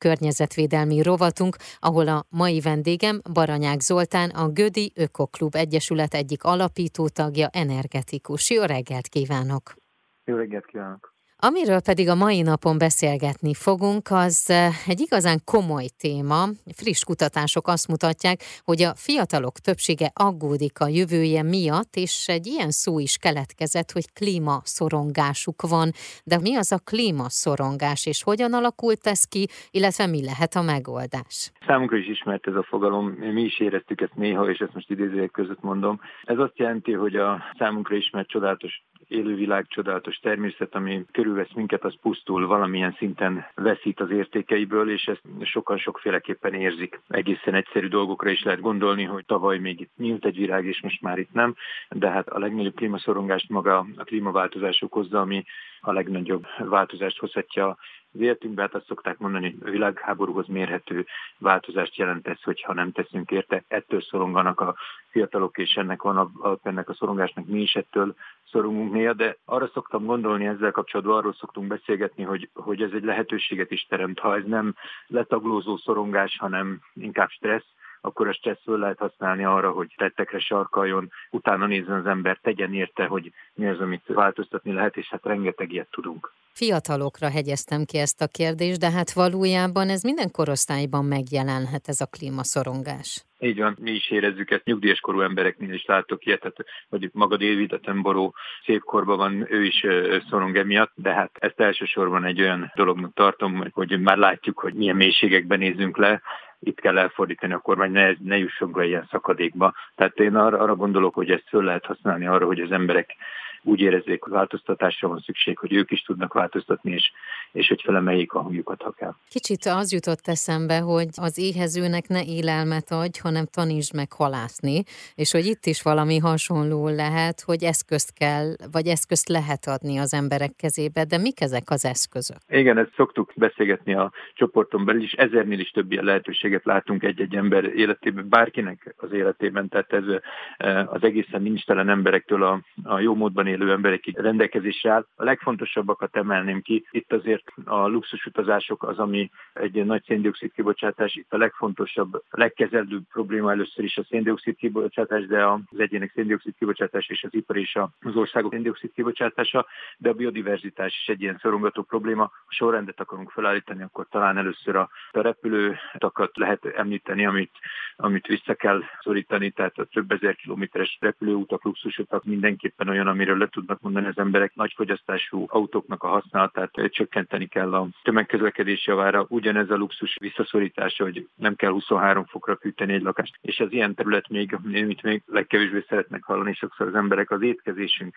környezetvédelmi rovatunk, ahol a mai vendégem Baranyák Zoltán, a Gödi Ökoklub Egyesület egyik alapító tagja, energetikus. Jó reggelt kívánok! Jó reggelt kívánok! Amiről pedig a mai napon beszélgetni fogunk, az egy igazán komoly téma. Friss kutatások azt mutatják, hogy a fiatalok többsége aggódik a jövője miatt, és egy ilyen szó is keletkezett, hogy klímaszorongásuk van. De mi az a klímaszorongás, és hogyan alakult ez ki, illetve mi lehet a megoldás? Számunkra is ismert ez a fogalom, mi is éreztük ezt néha, és ezt most idézőjek között mondom. Ez azt jelenti, hogy a számunkra ismert csodálatos élővilág, csodálatos természet, ami körülvesz minket, az pusztul, valamilyen szinten veszít az értékeiből, és ezt sokan sokféleképpen érzik. Egészen egyszerű dolgokra is lehet gondolni, hogy tavaly még itt nyílt egy virág, és most már itt nem, de hát a legnagyobb klímaszorongást maga a klímaváltozás okozza, ami a legnagyobb változást hozhatja az életünkben, hát azt szokták mondani, hogy világháborúhoz mérhető változást jelent ez, hogyha nem teszünk érte. Ettől szoronganak a fiatalok, és ennek van a, ennek a szorongásnak mi is ettől szorongunk néha, de arra szoktam gondolni ezzel kapcsolatban, arról szoktunk beszélgetni, hogy, hogy ez egy lehetőséget is teremt. Ha ez nem letaglózó szorongás, hanem inkább stressz, akkor a stresszről lehet használni arra, hogy tettekre sarkaljon, utána nézzen az ember, tegyen érte, hogy mi az, amit változtatni lehet, és hát rengeteg ilyet tudunk. Fiatalokra hegyeztem ki ezt a kérdést, de hát valójában ez minden korosztályban megjelenhet ez a klímaszorongás. Így van, mi is érezzük ezt, nyugdíjas korú embereknél is látok ilyet, tehát, hogy maga David Attenborough szép korban van, ő is szorong emiatt, de hát ezt elsősorban egy olyan dolognak tartom, hogy már látjuk, hogy milyen mélységekben nézünk le, itt kell elfordítani a kormány, ne, ne jusson be ilyen szakadékba. Tehát én arra, arra gondolok, hogy ezt föl lehet használni arra, hogy az emberek úgy érezzék, hogy változtatásra van szükség, hogy ők is tudnak változtatni, és, és hogy felemeljék a hangjukat, ha kell. Kicsit az jutott eszembe, hogy az éhezőnek ne élelmet adj, hanem tanítsd meg halászni, és hogy itt is valami hasonló lehet, hogy eszközt kell, vagy eszközt lehet adni az emberek kezébe, de mik ezek az eszközök? Igen, ezt szoktuk beszélgetni a csoporton belül is, ezernél is több ilyen lehetőséget látunk egy-egy ember életében, bárkinek az életében, tehát ez eh, az egészen nincs telen emberektől a, a jó módban élő emberek rendelkezésre áll. A legfontosabbakat emelném ki. Itt azért a luxusutazások az, ami egy nagy széndiokszid kibocsátás. Itt a legfontosabb, legkezelőbb probléma először is a széndiokszid kibocsátás, de az egyének széndiokszid kibocsátás és az ipar és az országok széndiokszid kibocsátása, de a biodiverzitás is egy ilyen szorongató probléma. Ha sorrendet akarunk felállítani, akkor talán először a, a repülőtakat lehet említeni, amit, amit vissza kell szorítani, tehát a több ezer kilométeres repülőutak, luxusutak mindenképpen olyan, amiről le tudnak mondani az emberek, nagyfogyasztású autóknak a használatát csökkenteni kell a tömegközlekedés javára. Ugyanez a luxus visszaszorítása, hogy nem kell 23 fokra fűteni egy lakást. És az ilyen terület még, amit még legkevésbé szeretnek hallani sokszor az emberek, az étkezésünk.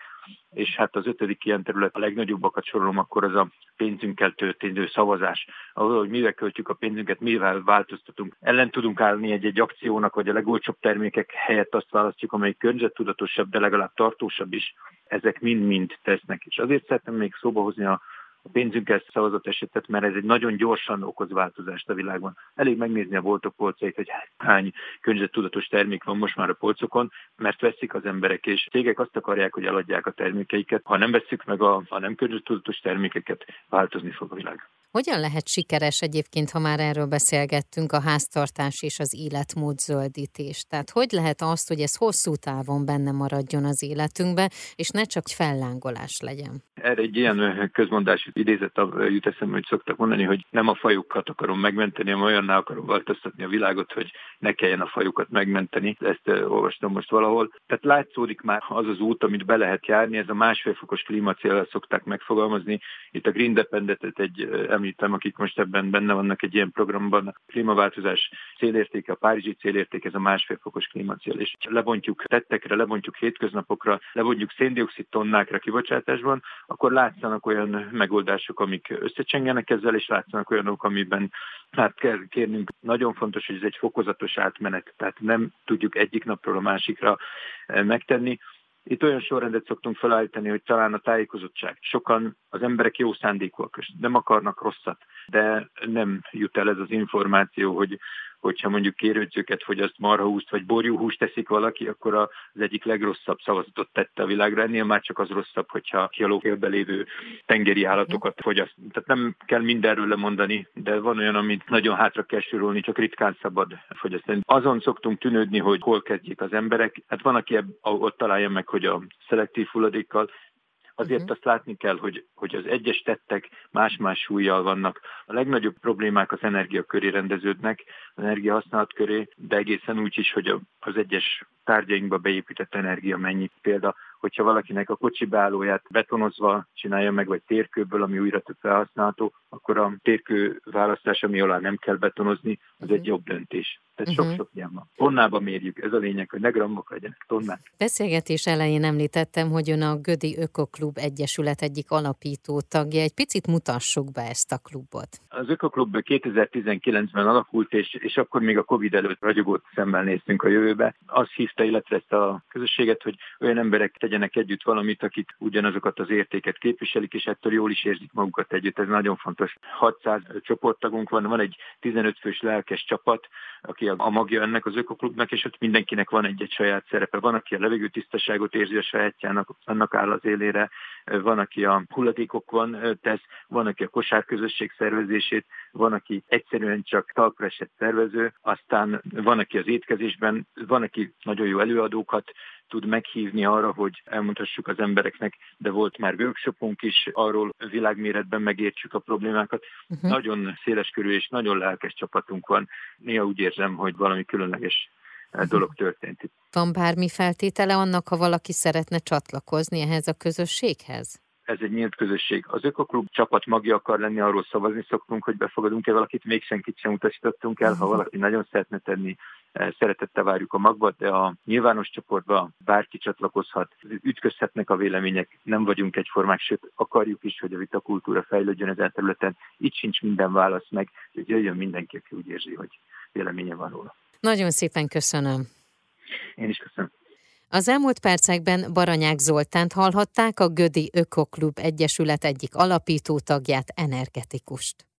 És hát az ötödik ilyen terület, a legnagyobbakat sorolom, akkor az a pénzünkkel történő szavazás, ahol hogy mivel költjük a pénzünket, mivel változtatunk. Ellen tudunk állni egy-egy akciónak, vagy a legolcsóbb termékek helyett azt választjuk, amely környezettudatosabb, de legalább tartósabb is ezek mind-mind tesznek. És azért szeretném még szóba hozni a a pénzünkkel szavazott esetet, mert ez egy nagyon gyorsan okoz változást a világban. Elég megnézni a boltok polcait, hogy hány környezettudatos termék van most már a polcokon, mert veszik az emberek, és cégek azt akarják, hogy eladják a termékeiket. Ha nem veszük meg a, a nem környezettudatos termékeket, változni fog a világ. Hogyan lehet sikeres egyébként, ha már erről beszélgettünk, a háztartás és az életmód zöldítés? Tehát hogy lehet azt, hogy ez hosszú távon benne maradjon az életünkbe, és ne csak fellángolás legyen? Erre egy ilyen közmondás idézet jut eszembe, hogy szoktak mondani, hogy nem a fajukat akarom megmenteni, hanem olyanná akarom változtatni a világot, hogy ne kelljen a fajukat megmenteni. Ezt olvastam most valahol. Tehát látszódik már az az út, amit be lehet járni, ez a másfél fokos klímacél szokták megfogalmazni. Itt a Green Independent egy említem, akik most ebben benne vannak egy ilyen programban. A klímaváltozás célértéke, a párizsi célérték, ez a másfél fokos klímacél. És lebontjuk tettekre, lebontjuk hétköznapokra, lebontjuk széndiokszid tonnákra kibocsátásban, akkor látszanak olyan megoldások, amik összecsengenek ezzel, és látszanak olyanok, amiben hát kell kérnünk. Nagyon fontos, hogy ez egy fokozatos átmenet, tehát nem tudjuk egyik napról a másikra eh, megtenni. Itt olyan sorrendet szoktunk felállítani, hogy talán a tájékozottság. Sokan az emberek jó szándékúak, és nem akarnak rosszat. De nem jut el ez az információ, hogy hogyha mondjuk kérődzőket fogyaszt, marhahúst vagy borjúhúst teszik valaki, akkor az egyik legrosszabb szavazatot tette a világra. Ennél már csak az rosszabb, hogyha ki a lófélbe lévő tengeri állatokat fogyaszt. Tehát nem kell mindenről lemondani, de van olyan, amit nagyon hátra kell sorolni, csak ritkán szabad fogyasztani. Azon szoktunk tűnődni, hogy hol kezdjék az emberek. Hát van, aki ott találja meg, hogy a szelektív hulladékkal, Azért uh-huh. azt látni kell, hogy, hogy az egyes tettek más-más súlyjal vannak. A legnagyobb problémák az energia köré rendeződnek, az energiahasználat köré, de egészen úgy is, hogy az egyes tárgyainkba beépített energia mennyi. Példa, hogyha valakinek a kocsi beállóját betonozva csinálja meg, vagy térkőből, ami újra több felhasználható, akkor a térkő választás, ami alá nem kell betonozni, az uh-huh. egy jobb döntés. Tehát uh-huh. sok-sok ilyen van. Tonnában mérjük, ez a lényeg, hogy ne grammok legyenek, tonnák. Beszélgetés elején említettem, hogy ön a Gödi Ökoklub Egyesület egyik alapító tagja. Egy picit mutassuk be ezt a klubot. Az Ökoklub 2019-ben alakult, és, és akkor még a Covid előtt ragyogott szemmel néztünk a jövőbe. Az hívta, illetve ezt a közösséget, hogy olyan emberek tegyenek együtt valamit, akik ugyanazokat az értéket képviselik, és ettől jól is érzik magukat együtt. Ez nagyon fontos. 600 csoporttagunk van, van egy 15 fős lelkes csapat, aki a magja ennek az ökoklubnak, és ott mindenkinek van egy-egy saját szerepe. Van, aki a levegőtisztaságot érzi a sajátjának, annak áll az élére, van, aki a hulladékokon tesz, van, aki a kosárközösség szervezését, van, aki egyszerűen csak talpra esett szervező, aztán van, aki az étkezésben, van, aki nagyon jó előadókat tud meghívni arra, hogy elmondhassuk az embereknek, de volt már workshopunk is, arról világméretben megértsük a problémákat. Uh-huh. Nagyon széleskörű és nagyon lelkes csapatunk van. Néha úgy érzem, hogy valami különleges. Dolog történt itt. Van bármi feltétele annak, ha valaki szeretne csatlakozni ehhez a közösséghez? ez egy nyílt közösség. Az Ökoklub csapat magja akar lenni, arról szavazni szoktunk, hogy befogadunk-e valakit, még senkit sem utasítottunk el. Ha valaki nagyon szeretne tenni, eh, szeretette várjuk a magba, de a nyilvános csoportba bárki csatlakozhat, ütközhetnek a vélemények, nem vagyunk egyformák, sőt akarjuk is, hogy a vitakultúra fejlődjön ezen területen. Itt sincs minden válasz meg, hogy jöjjön mindenki, aki úgy érzi, hogy véleménye van róla. Nagyon szépen köszönöm. Én is köszönöm. Az elmúlt percekben Baranyák Zoltánt hallhatták, a Gödi Ökoklub Egyesület egyik alapító tagját, energetikust.